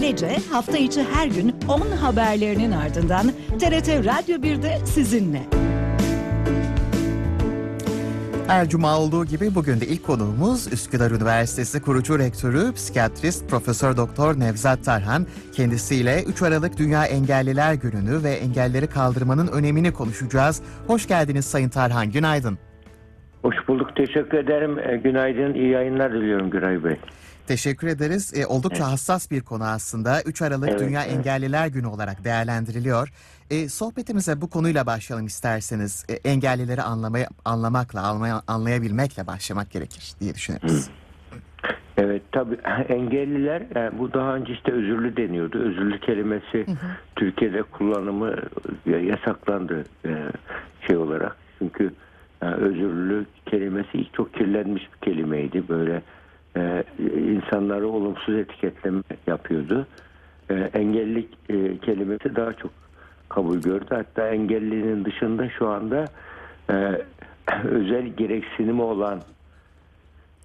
Ailece hafta içi her gün 10 haberlerinin ardından TRT Radyo 1'de sizinle. Her cuma olduğu gibi bugün de ilk konuğumuz Üsküdar Üniversitesi kurucu rektörü, psikiyatrist Profesör Doktor Nevzat Tarhan. Kendisiyle 3 Aralık Dünya Engelliler Günü'nü ve engelleri kaldırmanın önemini konuşacağız. Hoş geldiniz Sayın Tarhan, günaydın. Hoş bulduk, teşekkür ederim. E, günaydın, iyi yayınlar diliyorum Güray Bey. Teşekkür ederiz. E, oldukça Evet. hassas bir konu aslında. 3 Aralık Evet, Dünya evet. Engelliler Günü olarak değerlendiriliyor. E, sohbetimize bu konuyla başlayalım isterseniz. E, engellileri anlamaya, anlamakla, anlaya, anlayabilmekle başlamak gerekir diye düşünüyoruz. Evet, tabii engelliler, e, bu daha önce işte özürlü deniyordu. Özürlü kelimesi Türkiye'de kullanımı e, yasaklandı e, şey olarak. Çünkü özürlü kelimesi çok kirlenmiş bir kelimeydi. Böyle e, insanları olumsuz etiketleme yapıyordu. E, engelli e, kelimesi daha çok kabul gördü. Hatta engellinin dışında şu anda e, özel gereksinimi olan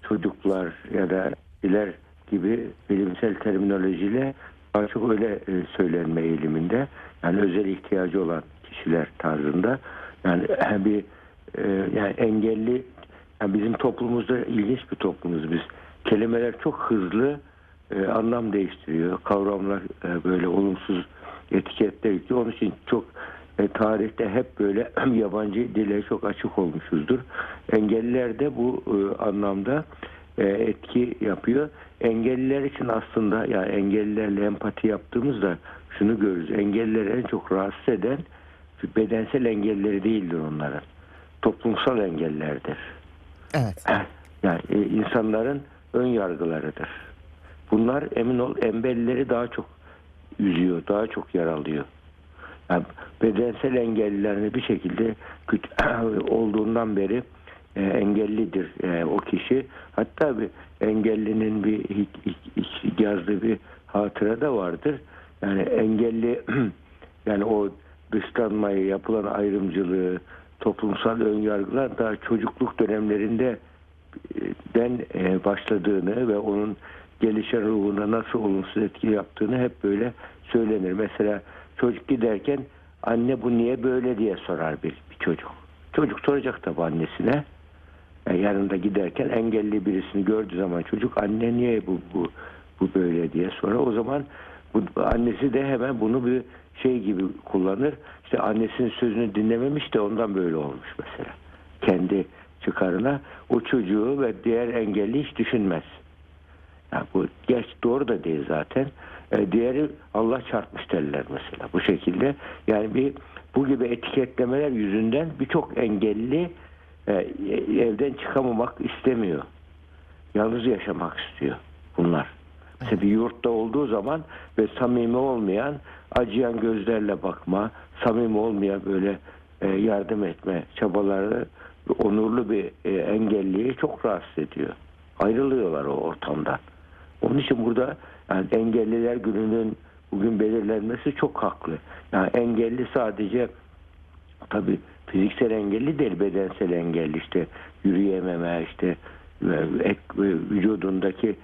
çocuklar ya da iler gibi bilimsel terminolojiyle daha çok öyle e, söylenme eğiliminde. Yani özel ihtiyacı olan kişiler tarzında. Yani bir e, yani engelli yani bizim toplumumuzda ilginç bir toplumuz biz. Kelimeler çok hızlı e, anlam değiştiriyor. Kavramlar e, böyle olumsuz etiketler yüklüyor. Onun için çok e, tarihte hep böyle yabancı dile çok açık olmuşuzdur. Engelliler de bu e, anlamda e, etki yapıyor. Engelliler için aslında yani engellilerle empati yaptığımızda şunu görürüz. Engellileri en çok rahatsız eden bedensel engelleri değildir onların. Toplumsal engellerdir. Evet. Yani e, insanların ön yargılarıdır. Bunlar emin ol engellileri daha çok üzüyor, daha çok yaralıyor. Yani bedensel engellilerini bir şekilde olduğundan beri e, engellidir e, o kişi. Hatta bir engellinin bir yazdığı bir hatıra da vardır. Yani engelli yani o dışlanmayı, yapılan ayrımcılığı, toplumsal önyargılar daha çocukluk dönemlerinde den e, başladığını ve onun gelişen ruhuna nasıl olumsuz etki yaptığını hep böyle söylenir. Mesela çocuk giderken anne bu niye böyle diye sorar bir, bir çocuk. Çocuk soracak tabii annesine. Yani yanında giderken engelli birisini gördüğü zaman çocuk anne niye bu bu bu böyle diye sorar. O zaman bu, annesi de hemen bunu bir şey gibi kullanır. İşte annesinin sözünü dinlememiş de ondan böyle olmuş mesela. Kendi çıkarına o çocuğu ve diğer engelli hiç düşünmez. Yani bu geç doğru da değil zaten. E, diğeri Allah çarpmış derler mesela bu şekilde. Yani bir bu gibi etiketlemeler yüzünden birçok engelli e, evden çıkamamak istemiyor. Yalnız yaşamak istiyor bunlar. Mesela bir yurtta olduğu zaman ve samimi olmayan, acıyan gözlerle bakma, samimi olmayan böyle yardım etme çabaları onurlu bir e, engelliyi çok rahatsız ediyor. Ayrılıyorlar o ortamdan. Onun için burada yani engelliler gününün bugün belirlenmesi çok haklı. Yani engelli sadece tabii fiziksel engelli değil bedensel engelli işte yürüyememe işte e, ek, e, vücudundaki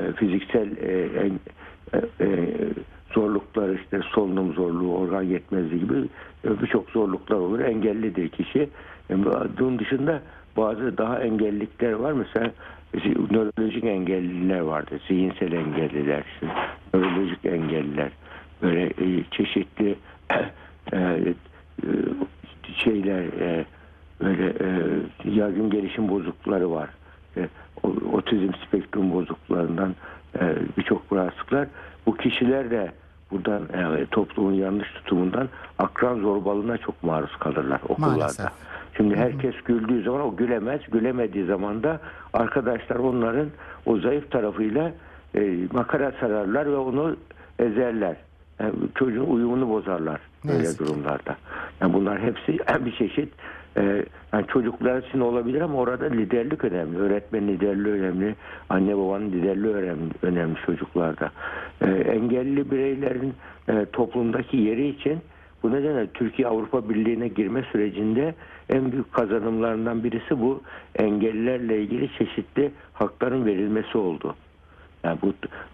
e, fiziksel e, e, e, zorluklar işte solunum zorluğu, organ yetmezliği gibi e, birçok zorluklar olur. Engellidir kişi. E, Bunun dışında bazı daha engellilikler var. Mesela nörolojik engelliler vardır. Zihinsel engelliler, nörolojik engelliler. Böyle e, çeşitli e, şeyler böyle yaygın gelişim bozuklukları var. Otizm spektrum bozukluklarından birçok rahatsızlıklar. Bu kişiler de buradan e, toplumun yanlış tutumundan akran zorbalığına çok maruz kalırlar okullarda. Maalesef. Şimdi herkes güldüğü zaman o gülemez. Gülemediği zaman da arkadaşlar onların o zayıf tarafıyla e, makara sararlar ve onu ezerler. Yani çocuğun uyumunu bozarlar böyle durumlarda. Yani bunlar hepsi bir çeşit e, yani çocuklar için olabilir ama orada liderlik önemli. Öğretmen liderliği önemli. Anne babanın liderliği önemli, önemli çocuklarda. E, engelli bireylerin e, toplumdaki yeri için bu nedenle Türkiye Avrupa Birliği'ne girme sürecinde en büyük kazanımlarından birisi bu engellilerle ilgili çeşitli hakların verilmesi oldu. Yani bu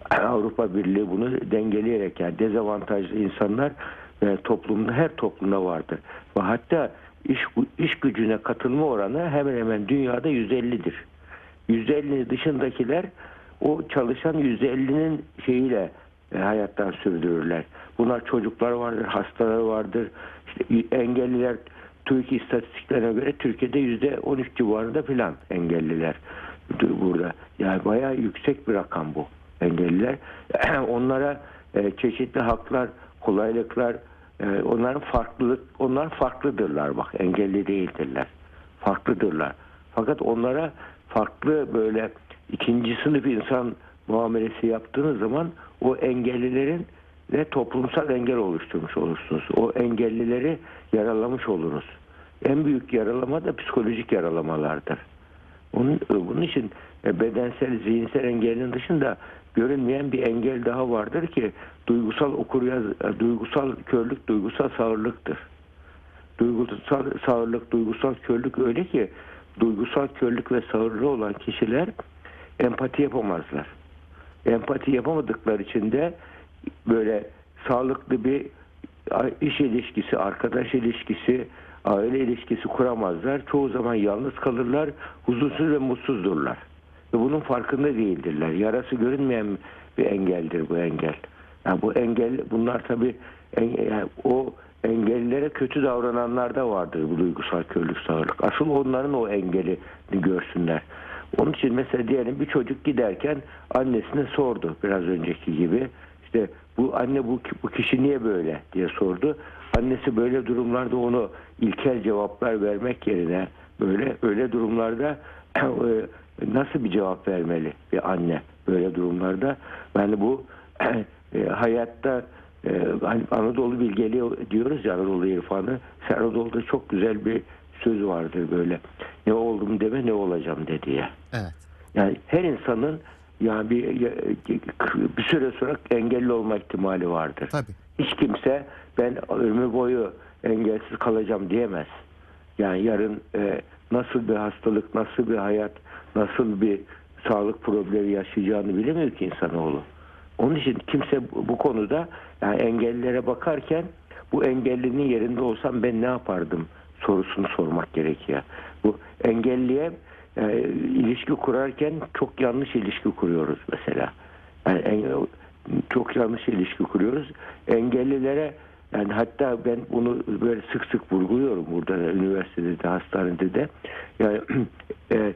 Avrupa Birliği bunu dengeleyerek yani dezavantajlı insanlar e, toplumda her toplumda vardır. Ve hatta iş iş gücüne katılma oranı hemen hemen dünyada 150'dir. 150 dışındakiler o çalışan 150'nin şeyiyle e, hayattan sürdürürler. Bunlar çocuklar vardır, hastalar vardır. İşte engelliler TÜİK istatistiklerine göre Türkiye'de yüzde 13 civarında filan engelliler burada. Yani bayağı yüksek bir rakam bu engelliler. Onlara e, çeşitli haklar, kolaylıklar, onların farklılık, onlar farklıdırlar bak engelli değildirler. Farklıdırlar. Fakat onlara farklı böyle ikinci sınıf insan muamelesi yaptığınız zaman o engellilerin ve toplumsal engel oluşturmuş olursunuz. O engellileri yaralamış oluruz. En büyük yaralama da psikolojik yaralamalardır. Onun, bunun için e, bedensel, zihinsel engelin dışında görünmeyen bir engel daha vardır ki duygusal okuryaz, e, duygusal körlük, duygusal sağırlıktır. Duygusal sağırlık, duygusal körlük öyle ki duygusal körlük ve sağırlığı olan kişiler empati yapamazlar. Empati yapamadıkları için de böyle sağlıklı bir iş ilişkisi, arkadaş ilişkisi, aile ilişkisi kuramazlar. Çoğu zaman yalnız kalırlar, huzursuz ve mutsuzdurlar. Ve bunun farkında değildirler. Yarası görünmeyen bir engeldir bu engel. Yani bu engel, bunlar tabii yani o engellilere kötü davrananlar da vardır bu duygusal körlük sağlık. Asıl onların o engeli görsünler. Onun için mesela diyelim bir çocuk giderken annesine sordu biraz önceki gibi. İşte bu anne bu, bu kişi niye böyle diye sordu. Annesi böyle durumlarda onu ilkel cevaplar vermek yerine böyle öyle durumlarda e, nasıl bir cevap vermeli bir anne böyle durumlarda? Yani bu e, hayatta e, hani Anadolu bilgeliği diyoruz ya Anadolu irfanı. Anadolu'da çok güzel bir söz vardır böyle. Ne oldum deme ne olacağım de diye. Evet. Yani her insanın yani bir, bir süre sonra engelli olma ihtimali vardır. Tabii. Hiç kimse ben ömür boyu engelsiz kalacağım diyemez. Yani yarın e, nasıl bir hastalık, nasıl bir hayat, nasıl bir sağlık problemi yaşayacağını bilemiyor ki insanoğlu. Onun için kimse bu konuda yani engellilere bakarken bu engellinin yerinde olsam ben ne yapardım sorusunu sormak gerekiyor. Bu engelliye e, ilişki kurarken çok yanlış ilişki kuruyoruz mesela. Yani en, çok yanlış ilişki kuruyoruz. Engellilere yani hatta ben bunu böyle sık sık vurguluyorum burada da, üniversitede de hastanede de. Yani e,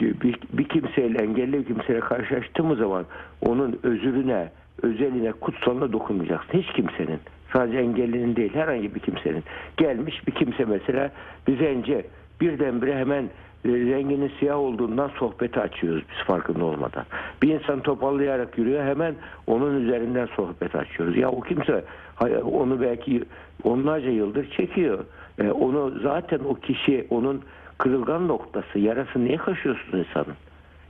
bir, bir kimseyle engelli bir kimseyle karşılaştığımız zaman onun özürüne, özeline, kutsalına dokunmayacaksın. Hiç kimsenin. Sadece engellinin değil herhangi bir kimsenin. Gelmiş bir kimse mesela bir zenci birdenbire hemen e, renginin siyah olduğundan sohbeti açıyoruz biz farkında olmadan. Bir insan topallayarak yürüyor hemen onun üzerinden sohbet açıyoruz. Ya o kimse onu belki onlarca yıldır çekiyor. E, onu zaten o kişi onun kırılgan noktası, yarası niye kaşıyorsun insanın?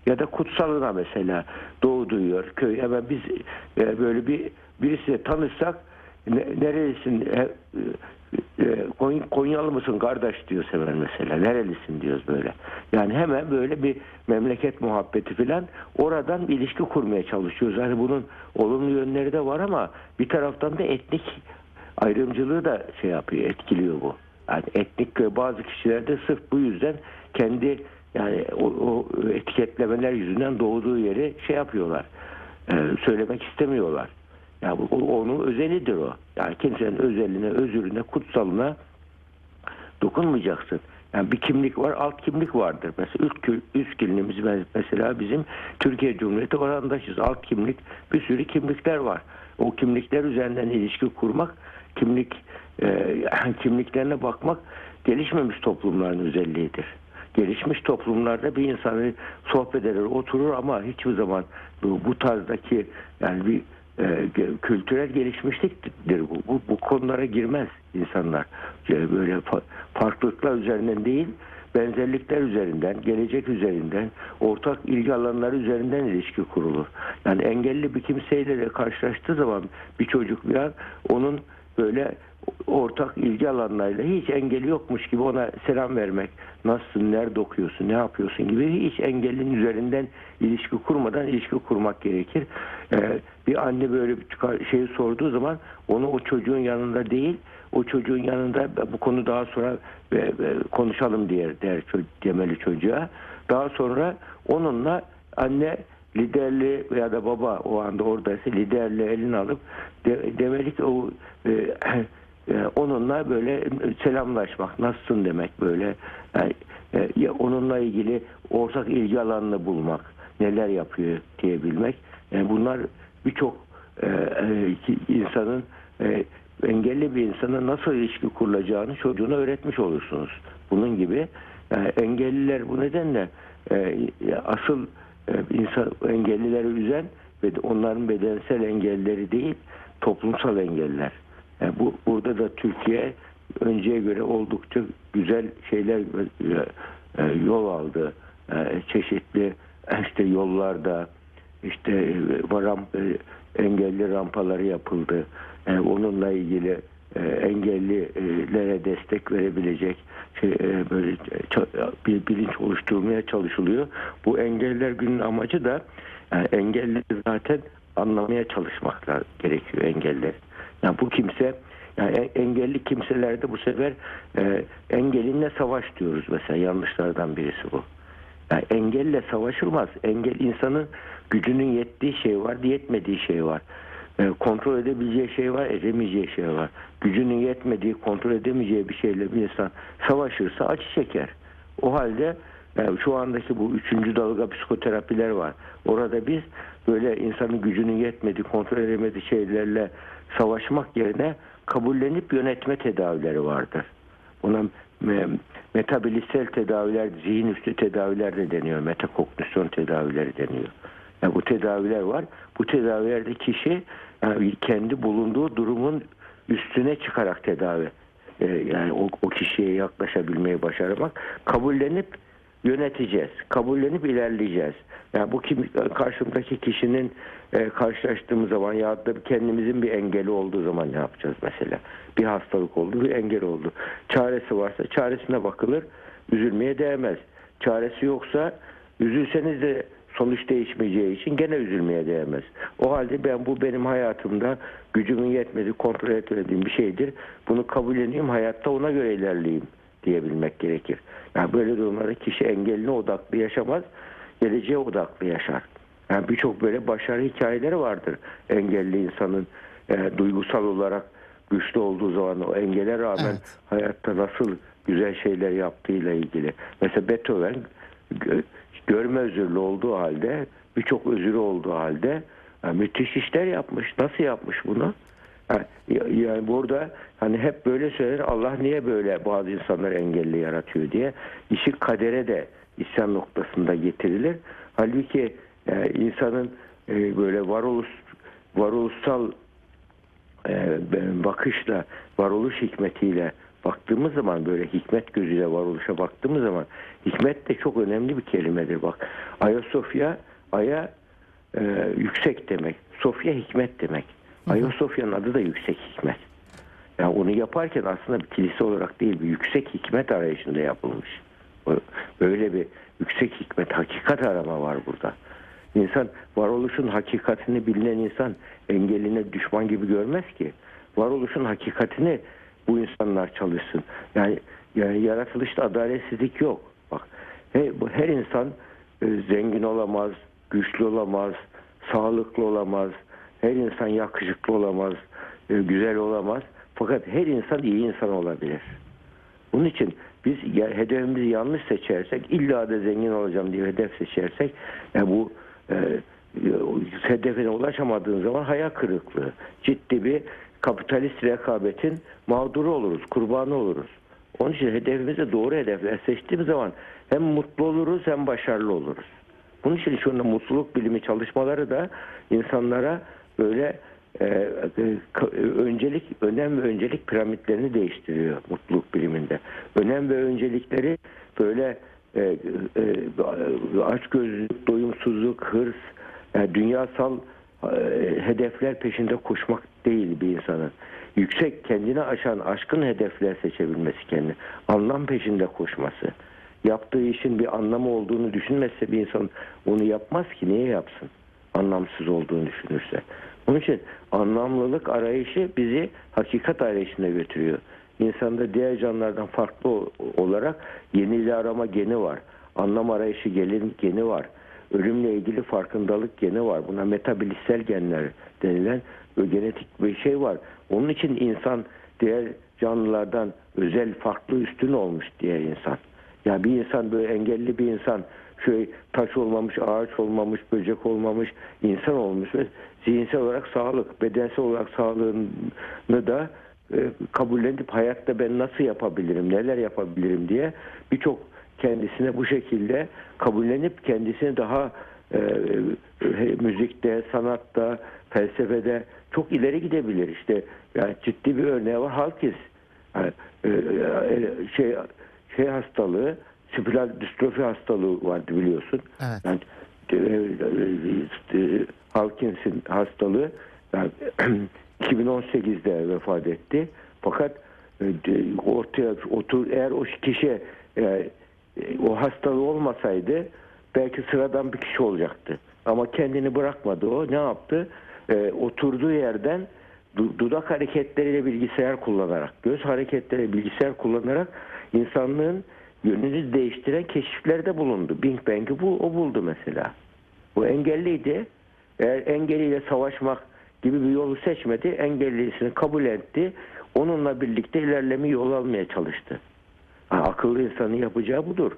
Ya da kutsalına mesela doğu duyuyor köy. Hemen biz e, böyle bir birisiyle tanışsak nerelisin e, e, Konyalı mısın kardeş diyor hemen mesela. Nerelisin diyoruz böyle. Yani hemen böyle bir memleket muhabbeti filan oradan bir ilişki kurmaya çalışıyoruz. Yani bunun olumlu yönleri de var ama bir taraftan da etnik ayrımcılığı da şey yapıyor, etkiliyor bu. Yani etnik bazı kişilerde sırf bu yüzden kendi yani o, o etiketlemeler yüzünden doğduğu yeri şey yapıyorlar. E, söylemek istemiyorlar. Yani bu, onun özelidir o. Yani kimsenin özeline, özürüne, kutsalına dokunmayacaksın. Yani bir kimlik var, alt kimlik vardır. Mesela üst, üst kimliğimiz mesela bizim Türkiye Cumhuriyeti vatandaşız. Alt kimlik, bir sürü kimlikler var. O kimlikler üzerinden ilişki kurmak, kimlik e, kimliklerine bakmak gelişmemiş toplumların özelliğidir. Gelişmiş toplumlarda bir insanı sohbet eder, oturur ama hiçbir zaman bu, bu tarzdaki yani bir kültürel gelişmişliktir bu. bu. Bu konulara girmez insanlar. E, böyle fa- farklılıklar üzerinden değil, benzerlikler üzerinden, gelecek üzerinden, ortak ilgi alanları üzerinden ilişki kurulur. Yani engelli bir kimseyle de karşılaştığı zaman bir çocuk bir an onun böyle ortak ilgi alanlarıyla hiç engeli yokmuş gibi ona selam vermek, nasılsın, nerede okuyorsun, ne yapıyorsun gibi hiç engelin üzerinden ilişki kurmadan ilişki kurmak gerekir. Ee, bir anne böyle bir şeyi sorduğu zaman onu o çocuğun yanında değil, o çocuğun yanında bu konu daha sonra e, e, konuşalım diye der demeli çocuğa. Daha sonra onunla anne liderliği veya da baba o anda oradaysa liderliği elini alıp de, demeli o e, e, onunla böyle selamlaşmak nasılsın demek böyle yani, e, onunla ilgili ortak ilgi alanını bulmak neler yapıyor diyebilmek yani bunlar birçok e, e, insanın e, engelli bir insana nasıl ilişki kurulacağını çocuğuna öğretmiş olursunuz. Bunun gibi yani engelliler bu nedenle e, asıl e, insan engellileri üzen ve onların bedensel engelleri değil toplumsal engeller. Yani bu burada da Türkiye önceye göre oldukça güzel şeyler e, e, yol aldı. E, çeşitli işte yollarda işte ramp, engelli rampaları yapıldı. Yani onunla ilgili engellilere destek verebilecek şey, böyle bir bilinç oluşturmaya çalışılıyor. Bu engelliler günün amacı da yani engelli zaten anlamaya çalışmakla gerekiyor engeller. Yani bu kimse yani engelli kimselerde bu sefer e, engelinle savaş diyoruz mesela yanlışlardan birisi bu. Yani engelle savaşılmaz. Engel insanın gücünün yettiği şey var, yetmediği şey var. E, kontrol edebileceği şey var, edemeyeceği şey var. Gücünün yetmediği, kontrol edemeyeceği bir şeyle bir insan savaşırsa acı çeker. O halde yani şu andaki bu üçüncü dalga psikoterapiler var. Orada biz böyle insanın gücünün yetmediği, kontrol edemediği şeylerle savaşmak yerine kabullenip yönetme tedavileri vardır. Buna metabilisel tedaviler, zihin üstü tedaviler de deniyor. Metakognisyon tedavileri deniyor. Yani bu tedaviler var. Bu tedavilerde kişi yani kendi bulunduğu durumun üstüne çıkarak tedavi e, yani o, o kişiye yaklaşabilmeyi başarmak kabullenip yöneteceğiz. Kabullenip ilerleyeceğiz. Yani bu kim, karşımdaki kişinin e, karşılaştığımız zaman ya da kendimizin bir engeli olduğu zaman ne yapacağız mesela? Bir hastalık oldu, bir engel oldu. Çaresi varsa çaresine bakılır. Üzülmeye değmez. Çaresi yoksa üzülseniz de sonuç değişmeyeceği için gene üzülmeye değmez. O halde ben bu benim hayatımda gücümün yetmediği, kontrol etmediğim bir şeydir. Bunu kabulleneyim, hayatta ona göre ilerleyeyim diyebilmek gerekir. Yani böyle durumlarda kişi engeline odaklı yaşamaz, geleceğe odaklı yaşar. Yani birçok böyle başarı hikayeleri vardır engelli insanın e, duygusal olarak güçlü olduğu zaman o engele rağmen evet. hayatta nasıl güzel şeyler yaptığıyla ilgili. Mesela Beethoven görme özürlü olduğu halde birçok özürü olduğu halde yani müthiş işler yapmış. Nasıl yapmış bunu? Yani burada hani hep böyle söylenir Allah niye böyle bazı insanları engelli yaratıyor diye işi kadere de isyan noktasında getirilir. Halbuki e, insanın e, böyle varoluş varoluşsal e, bakışla varoluş hikmetiyle baktığımız zaman böyle hikmet gözüyle varoluşa baktığımız zaman hikmet de çok önemli bir kelimedir bak. Ayasofya aya e, yüksek demek. Sofya hikmet demek. Ayasofya'nın adı da yüksek hikmet. Yani onu yaparken aslında bir kilise olarak değil bir yüksek hikmet arayışında yapılmış. Böyle bir yüksek hikmet, hakikat arama var burada. İnsan varoluşun hakikatini bilinen insan engeline düşman gibi görmez ki. Varoluşun hakikatini bu insanlar çalışsın. Yani, yani yaratılışta adaletsizlik yok. Her, insan e, zengin olamaz, güçlü olamaz, sağlıklı olamaz. Her insan yakışıklı olamaz, e, güzel olamaz. Fakat her insan iyi insan olabilir. Bunun için biz hedefimizi yanlış seçersek, illa da zengin olacağım diye hedef seçersek, yani bu e, hedefine ulaşamadığın zaman hayal kırıklığı, ciddi bir kapitalist rekabetin mağduru oluruz, kurbanı oluruz. Onun için hedefimizi doğru hedefler seçtiğimiz zaman hem mutlu oluruz hem başarılı oluruz. Bunun için şu anda mutluluk bilimi çalışmaları da insanlara böyle e, e, öncelik, önem ve öncelik piramitlerini değiştiriyor mutluluk biliminde. Önem ve öncelikleri böyle e, e, açgözlülük, doyumsuzluk, hırs, yani dünyasal e, hedefler peşinde koşmak değil bir insanın. Yüksek kendini aşan aşkın hedefler seçebilmesi kendine. Anlam peşinde koşması. Yaptığı işin bir anlamı olduğunu düşünmezse bir insan onu yapmaz ki niye yapsın? Anlamsız olduğunu düşünürse. Onun için anlamlılık arayışı bizi hakikat arayışına götürüyor. İnsanda diğer canlılardan farklı olarak yeniliği arama geni var. Anlam arayışı gelin geni var. Ölümle ilgili farkındalık geni var. Buna metabilistsel genler denilen genetik bir şey var. Onun için insan diğer canlılardan özel farklı üstün olmuş diğer insan. Ya bir insan böyle engelli bir insan şöyle taş olmamış, ağaç olmamış, böcek olmamış, insan olmuş ve zihinsel olarak sağlık, bedensel olarak sağlığını da e, kabullenip hayatta ben nasıl yapabilirim, neler yapabilirim diye birçok kendisine bu şekilde kabullenip kendisini daha e, e, müzikte, sanatta, felsefede çok ileri gidebilir. İşte yani ciddi bir örneği var Hawkins. Yani, e, e, şey şey hastalığı, spiral distrofi hastalığı vardı biliyorsun. Evet. Yani e, e, e, Hawkins'in hastalığı yani, 2018'de vefat etti. Fakat ortaya otur eğer o kişi e, o hastalığı olmasaydı belki sıradan bir kişi olacaktı. Ama kendini bırakmadı o. Ne yaptı? E, oturduğu yerden du- dudak hareketleriyle bilgisayar kullanarak, göz hareketleriyle bilgisayar kullanarak insanlığın yönünü değiştiren keşiflerde bulundu. Big Bang'i bu, o buldu mesela. Bu engelliydi. Eğer engelliyle savaşmak gibi bir yolu seçmedi. Engellisini kabul etti. Onunla birlikte ilerleme yol almaya çalıştı. Ha, akıllı insanın yapacağı budur.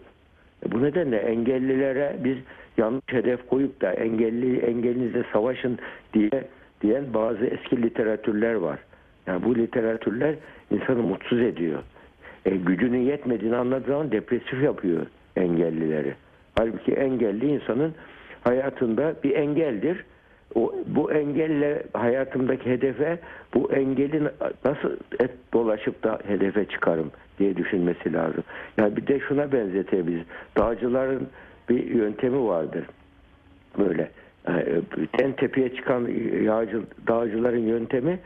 E, Bu nedenle engellilere biz yanlış hedef koyup da engelli engelinizle savaşın diye diyen bazı eski literatürler var. Yani bu literatürler insanı mutsuz ediyor. E, gücünün yetmediğini anladığı zaman depresif yapıyor engellileri. Halbuki engelli insanın hayatında bir engeldir. O, bu engelle hayatımdaki hedefe bu engeli nasıl et dolaşıp da hedefe çıkarım diye düşünmesi lazım. Yani bir de şuna benzetebiliriz. Dağcıların bir yöntemi vardır. Böyle en tepeye çıkan yağcı, dağcıların yöntemi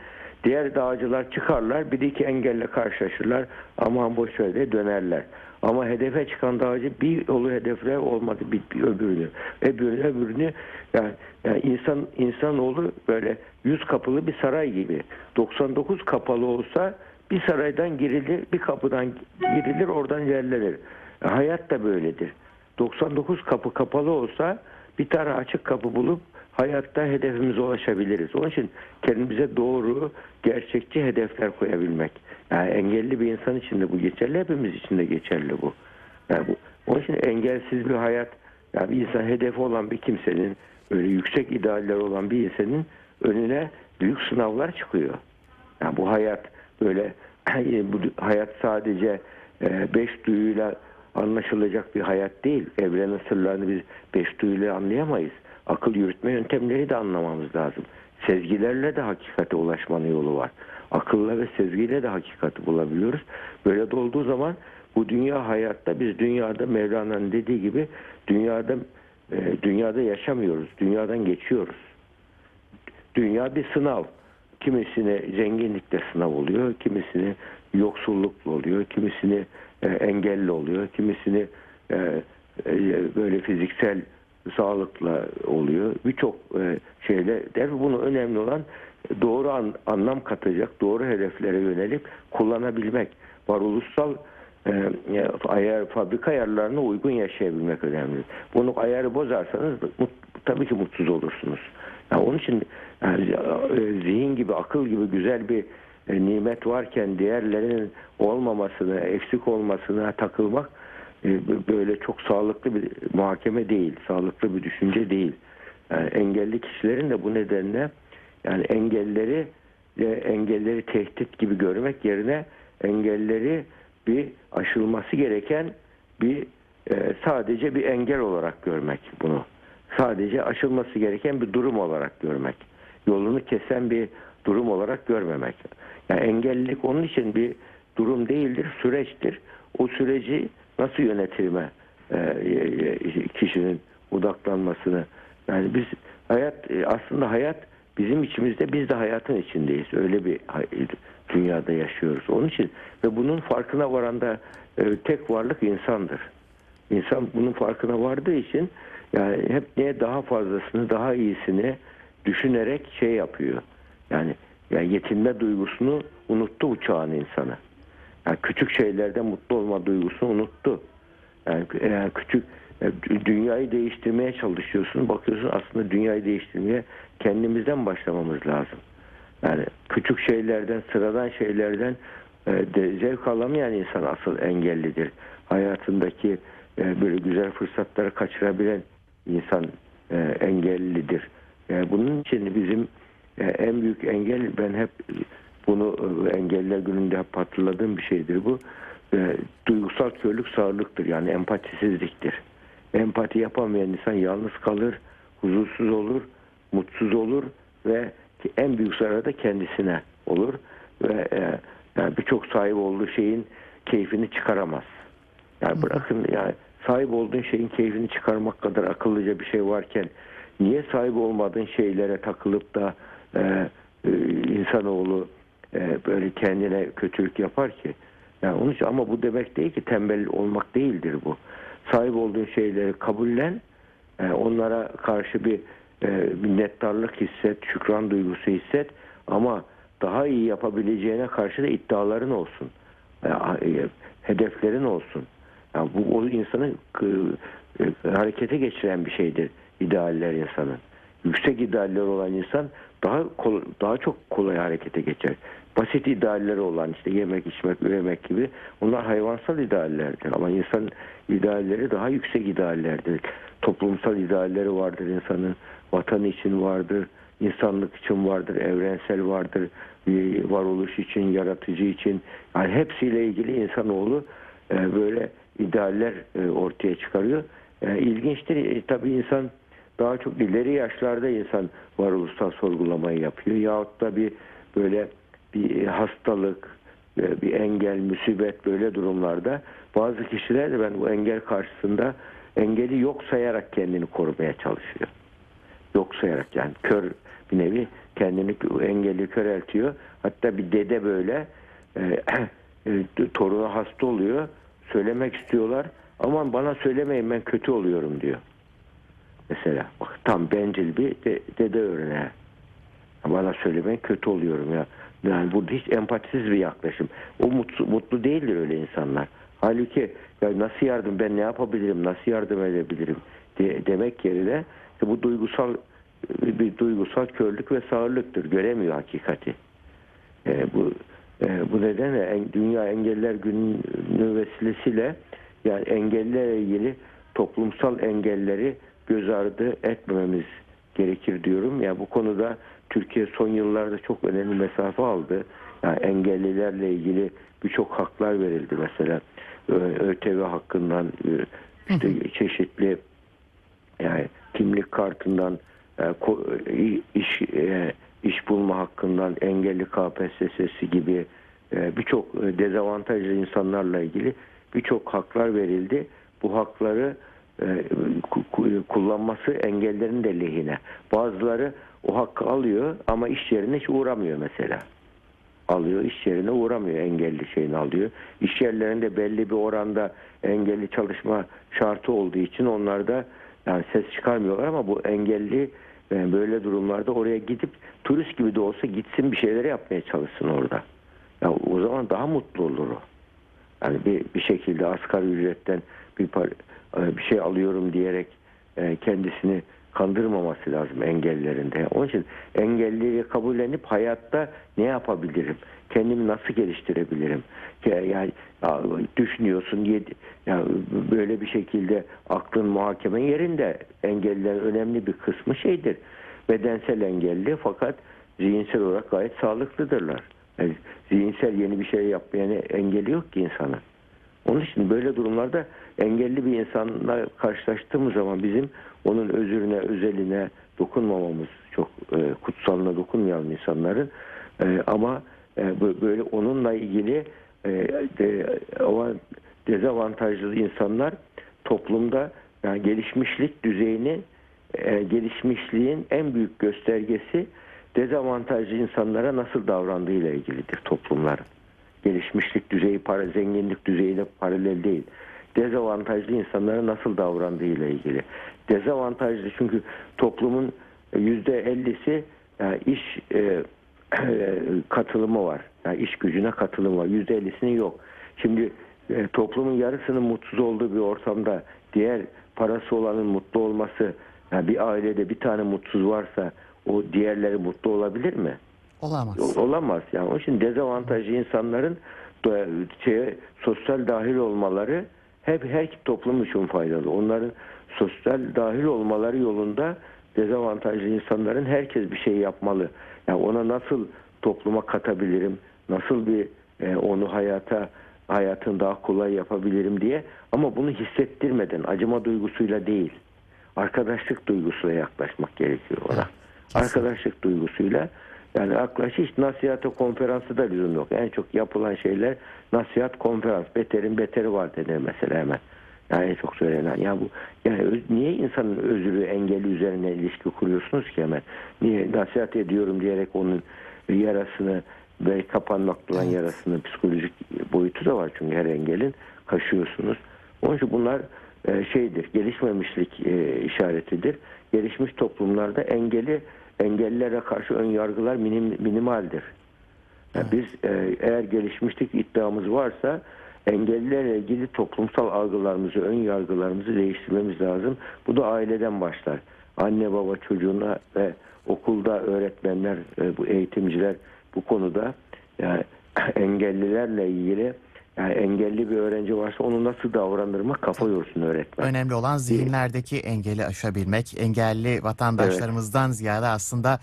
diğer dağcılar çıkarlar bir iki engelle karşılaşırlar aman boş ver diye dönerler. Ama hedefe çıkan dağcı bir yolu hedefle olmadı bir, bir öbürünü. Öbürünü öbürünü yani, yani insan insanoğlu böyle yüz kapılı bir saray gibi. 99 kapalı olsa bir saraydan girilir, bir kapıdan girilir, oradan ilerlenir. E, hayat da böyledir. 99 kapı kapalı olsa bir tane açık kapı bulup hayatta hedefimize ulaşabiliriz. Onun için kendimize doğru, gerçekçi hedefler koyabilmek. Yani engelli bir insan için de bu geçerli, hepimiz için de geçerli bu. Yani bu onun için engelsiz bir hayat, yani bir insan hedefi olan bir kimsenin, öyle yüksek idealler olan bir insanın önüne büyük sınavlar çıkıyor. Yani bu hayat böyle bu hayat sadece e, beş duyuyla anlaşılacak bir hayat değil. Evrenin sırlarını biz beş duyuyla anlayamayız. Akıl yürütme yöntemleri de anlamamız lazım. Sezgilerle de hakikate ulaşmanın yolu var. Akılla ve sezgiyle de hakikati bulabiliyoruz. Böyle de olduğu zaman bu dünya hayatta biz dünyada Mevlana'nın dediği gibi dünyada e, dünyada yaşamıyoruz. Dünyadan geçiyoruz. Dünya bir sınav. Kimisine zenginlikle sınav oluyor, kimisini yoksullukla oluyor, kimisini e, engelli oluyor, kimisini e, e, böyle fiziksel sağlıkla oluyor. Birçok e, şeyle der bunu önemli olan doğru an, anlam katacak, doğru hedeflere yönelip kullanabilmek. Varoluşsal e, ayar, fabrika ayarlarına uygun yaşayabilmek önemli. Bunu ayarı bozarsanız mut, tabii ki mutsuz olursunuz. Yani onun için yani, zihin gibi, akıl gibi güzel bir e, nimet varken diğerlerinin olmamasını, eksik olmasına takılmak e, böyle çok sağlıklı bir muhakeme değil, sağlıklı bir düşünce değil. Yani engelli kişilerin de bu nedenle yani engelleri e, engelleri tehdit gibi görmek yerine engelleri bir aşılması gereken bir sadece bir engel olarak görmek bunu. Sadece aşılması gereken bir durum olarak görmek. Yolunu kesen bir durum olarak görmemek. Yani engellilik onun için bir durum değildir, süreçtir. O süreci nasıl yönetilme e, kişinin odaklanmasını yani biz hayat aslında hayat bizim içimizde biz de hayatın içindeyiz. Öyle bir dünyada yaşıyoruz. Onun için ve bunun farkına varan da e, tek varlık insandır. İnsan bunun farkına vardığı için yani hep neye daha fazlasını, daha iyisini düşünerek şey yapıyor. Yani, yani yetinme duygusunu unuttu bu çağın insanı. Yani küçük şeylerden mutlu olma duygusunu unuttu. Yani, yani küçük dü- dünyayı değiştirmeye çalışıyorsun. Bakıyorsun aslında dünyayı değiştirmeye kendimizden başlamamız lazım. Yani küçük şeylerden, sıradan şeylerden e, de zevk alamayan insan asıl engellidir. Hayatındaki e, böyle güzel fırsatları kaçırabilen insan e, engellidir. Yani bunun için bizim e, en büyük engel ben hep bunu e, engeller gününde hep hatırladığım bir şeydir bu. E, duygusal körlük sağırlıktır yani empatisizliktir. Empati yapamayan insan yalnız kalır, huzursuz olur, mutsuz olur ve en büyük zarar da kendisine olur ve e, yani birçok sahip olduğu şeyin keyfini çıkaramaz. Yani bırakın yani sahip olduğun şeyin keyfini çıkarmak kadar akıllıca bir şey varken niye sahip olmadığın şeylere takılıp da e, e, insanoğlu e, böyle kendine kötülük yapar ki? Yani onun için ama bu demek değil ki tembel olmak değildir bu. Sahip olduğun şeyleri kabullen, e, onlara karşı bir e, minnettarlık hisset, şükran duygusu hisset ama daha iyi yapabileceğine karşı da iddiaların olsun. E, e, hedeflerin olsun. Yani bu o insanı e, harekete geçiren bir şeydir idealler insanın. Yüksek idealler olan insan daha kol- daha çok kolay harekete geçer. Basit idealleri olan işte yemek, içmek, üremek gibi onlar hayvansal ideallerdir. Ama insan idealleri daha yüksek ideallerdir. Toplumsal idealleri vardır insanın. Vatan için vardır, insanlık için vardır, evrensel vardır, e, varoluş için, yaratıcı için. Yani hepsiyle ilgili insanoğlu e, böyle idealler e, ortaya çıkarıyor. İlginçtir. Tabii insan daha çok ileri yaşlarda insan varoluşsal sorgulamayı yapıyor. Yahut da bir böyle bir hastalık, e, bir engel, musibet böyle durumlarda bazı kişiler de ben bu engel karşısında engeli yok sayarak kendini korumaya çalışıyor. Yok sayarak yani kör bir nevi kendini engelli köreltiyor. Hatta bir dede böyle e, e, torunu hasta oluyor. Söylemek istiyorlar. Aman bana söylemeyin ben kötü oluyorum diyor. Mesela tam bencil bir de, dede örneği. Bana söylemeyin kötü oluyorum ya. Yani burada hiç empatisiz bir yaklaşım. O mutlu, mutlu değildir öyle insanlar. Halbuki ya nasıl yardım ben ne yapabilirim nasıl yardım edebilirim diye demek yerine işte bu duygusal bir duygusal körlük ve sağırlıktır. Göremiyor hakikati. E, bu e, bu nedenle en, Dünya Engeller Günü vesilesiyle yani engellerle ilgili toplumsal engelleri göz ardı etmememiz gerekir diyorum. Yani bu konuda Türkiye son yıllarda çok önemli mesafe aldı. Yani engellilerle ilgili birçok haklar verildi mesela. ÖTV hakkından e, işte çeşitli yani kimlik kartından e, i- iş e, iş bulma hakkından engelli KPSS'si gibi e, birçok e, dezavantajlı insanlarla ilgili birçok haklar verildi. Bu hakları e, kullanması engellerin de lehine. Bazıları o hakkı alıyor ama iş yerine hiç uğramıyor mesela. Alıyor iş yerine uğramıyor engelli şeyini alıyor. İş yerlerinde belli bir oranda engelli çalışma şartı olduğu için onlar da yani ses çıkarmıyorlar ama bu engelli e, böyle durumlarda oraya gidip turist gibi de olsa gitsin bir şeyler yapmaya çalışsın orada. Ya o zaman daha mutlu olur o. Yani bir, bir şekilde asgari ücretten bir e, bir şey alıyorum diyerek e, kendisini kandırmaması lazım engellerinde. Onun için engelliyi kabullenip hayatta ne yapabilirim? Kendimi nasıl geliştirebilirim? Ya- Yani ya, düşünüyorsun yedi, ya, böyle bir şekilde aklın muhakeme yerinde engellilerin önemli bir kısmı şeydir. Bedensel engelli fakat zihinsel olarak gayet sağlıklıdırlar. Yani zihinsel yeni bir şey yapmaya engeli yok ki insanın. Onun için böyle durumlarda engelli bir insanla karşılaştığımız zaman bizim onun özürüne, özeline dokunmamamız çok e, kutsalına dokunmayalım insanların. E, ama e, bö- böyle onunla ilgili e, de, dezavantajlı insanlar toplumda yani gelişmişlik düzeyini e, gelişmişliğin en büyük göstergesi dezavantajlı insanlara nasıl davrandığıyla ilgilidir toplumların. Gelişmişlik düzeyi, para, zenginlik düzeyiyle paralel değil. Dezavantajlı insanlara nasıl davrandığıyla ilgili. Dezavantajlı çünkü toplumun yüzde ellisi yani iş e, katılımı var. Yani iş gücüne katılım var. Yüzde ellisinin yok. Şimdi e, toplumun yarısının mutsuz olduğu bir ortamda diğer parası olanın mutlu olması yani bir ailede bir tane mutsuz varsa o diğerleri mutlu olabilir mi? Olamaz. Olamaz. Yani onun için dezavantajlı insanların şeye, sosyal dahil olmaları hep her toplum için faydalı. Onların sosyal dahil olmaları yolunda dezavantajlı insanların herkes bir şey yapmalı. Yani ona nasıl topluma katabilirim, nasıl bir e, onu hayata hayatını daha kolay yapabilirim diye ama bunu hissettirmeden acıma duygusuyla değil arkadaşlık duygusuyla yaklaşmak gerekiyor ona. Arkadaşlık duygusuyla yani yaklaş hiç nasihata konferansı da lüzum yok. En çok yapılan şeyler nasihat konferans. Beterin beteri var denir mesela hemen. Yani en çok söylenen. Ya bu yani öz- niye insanın özrü engeli üzerine ilişki kuruyorsunuz ki hemen? Niye nasihat ediyorum diyerek onun yarasını ve kapanmakta olan yarasını psikolojik boyutu da var çünkü her engelin kaşıyorsunuz. Onun için bunlar e, şeydir, gelişmemişlik e, işaretidir. Gelişmiş toplumlarda engeli engellilere karşı ön yargılar minim, minimaldir. Yani Biz e, eğer gelişmişlik iddiamız varsa engellilerle ilgili toplumsal algılarımızı, ön yargılarımızı değiştirmemiz lazım. Bu da aileden başlar. Anne baba çocuğuna ve okulda öğretmenler, e, bu eğitimciler bu konuda yani engellilerle ilgili yani engelli bir öğrenci varsa onu nasıl davranırma kafa yorsun öğretmen. Önemli olan zihinlerdeki engeli aşabilmek. Engelli vatandaşlarımızdan ziyade aslında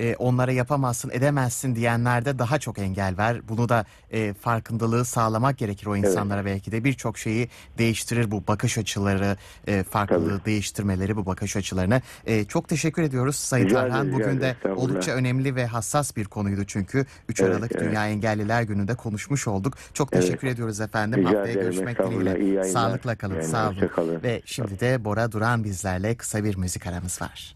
e, onlara yapamazsın, edemezsin diyenlerde daha çok engel var. Bunu da e, farkındalığı sağlamak gerekir o insanlara belki de. Birçok şeyi değiştirir bu bakış açıları, e, farklılığı değiştirmeleri bu bakış açılarını. E, çok teşekkür ediyoruz Sayın Rica Tarhan. ederim, rica Bugün de oldukça önemli ve hassas bir konuydu çünkü. 3 Evet, Aralık evet. Dünya Engelliler Günü'nde konuşmuş olduk. Çok Evet. teşekkür ediyoruz efendim. Rica Haftaya ederim, görüşmek dileğiyle. Sağlıkla kalın. Yayınlar, Sağ olun. Ve şimdi de Bora Duran bizlerle kısa bir müzik aramız var.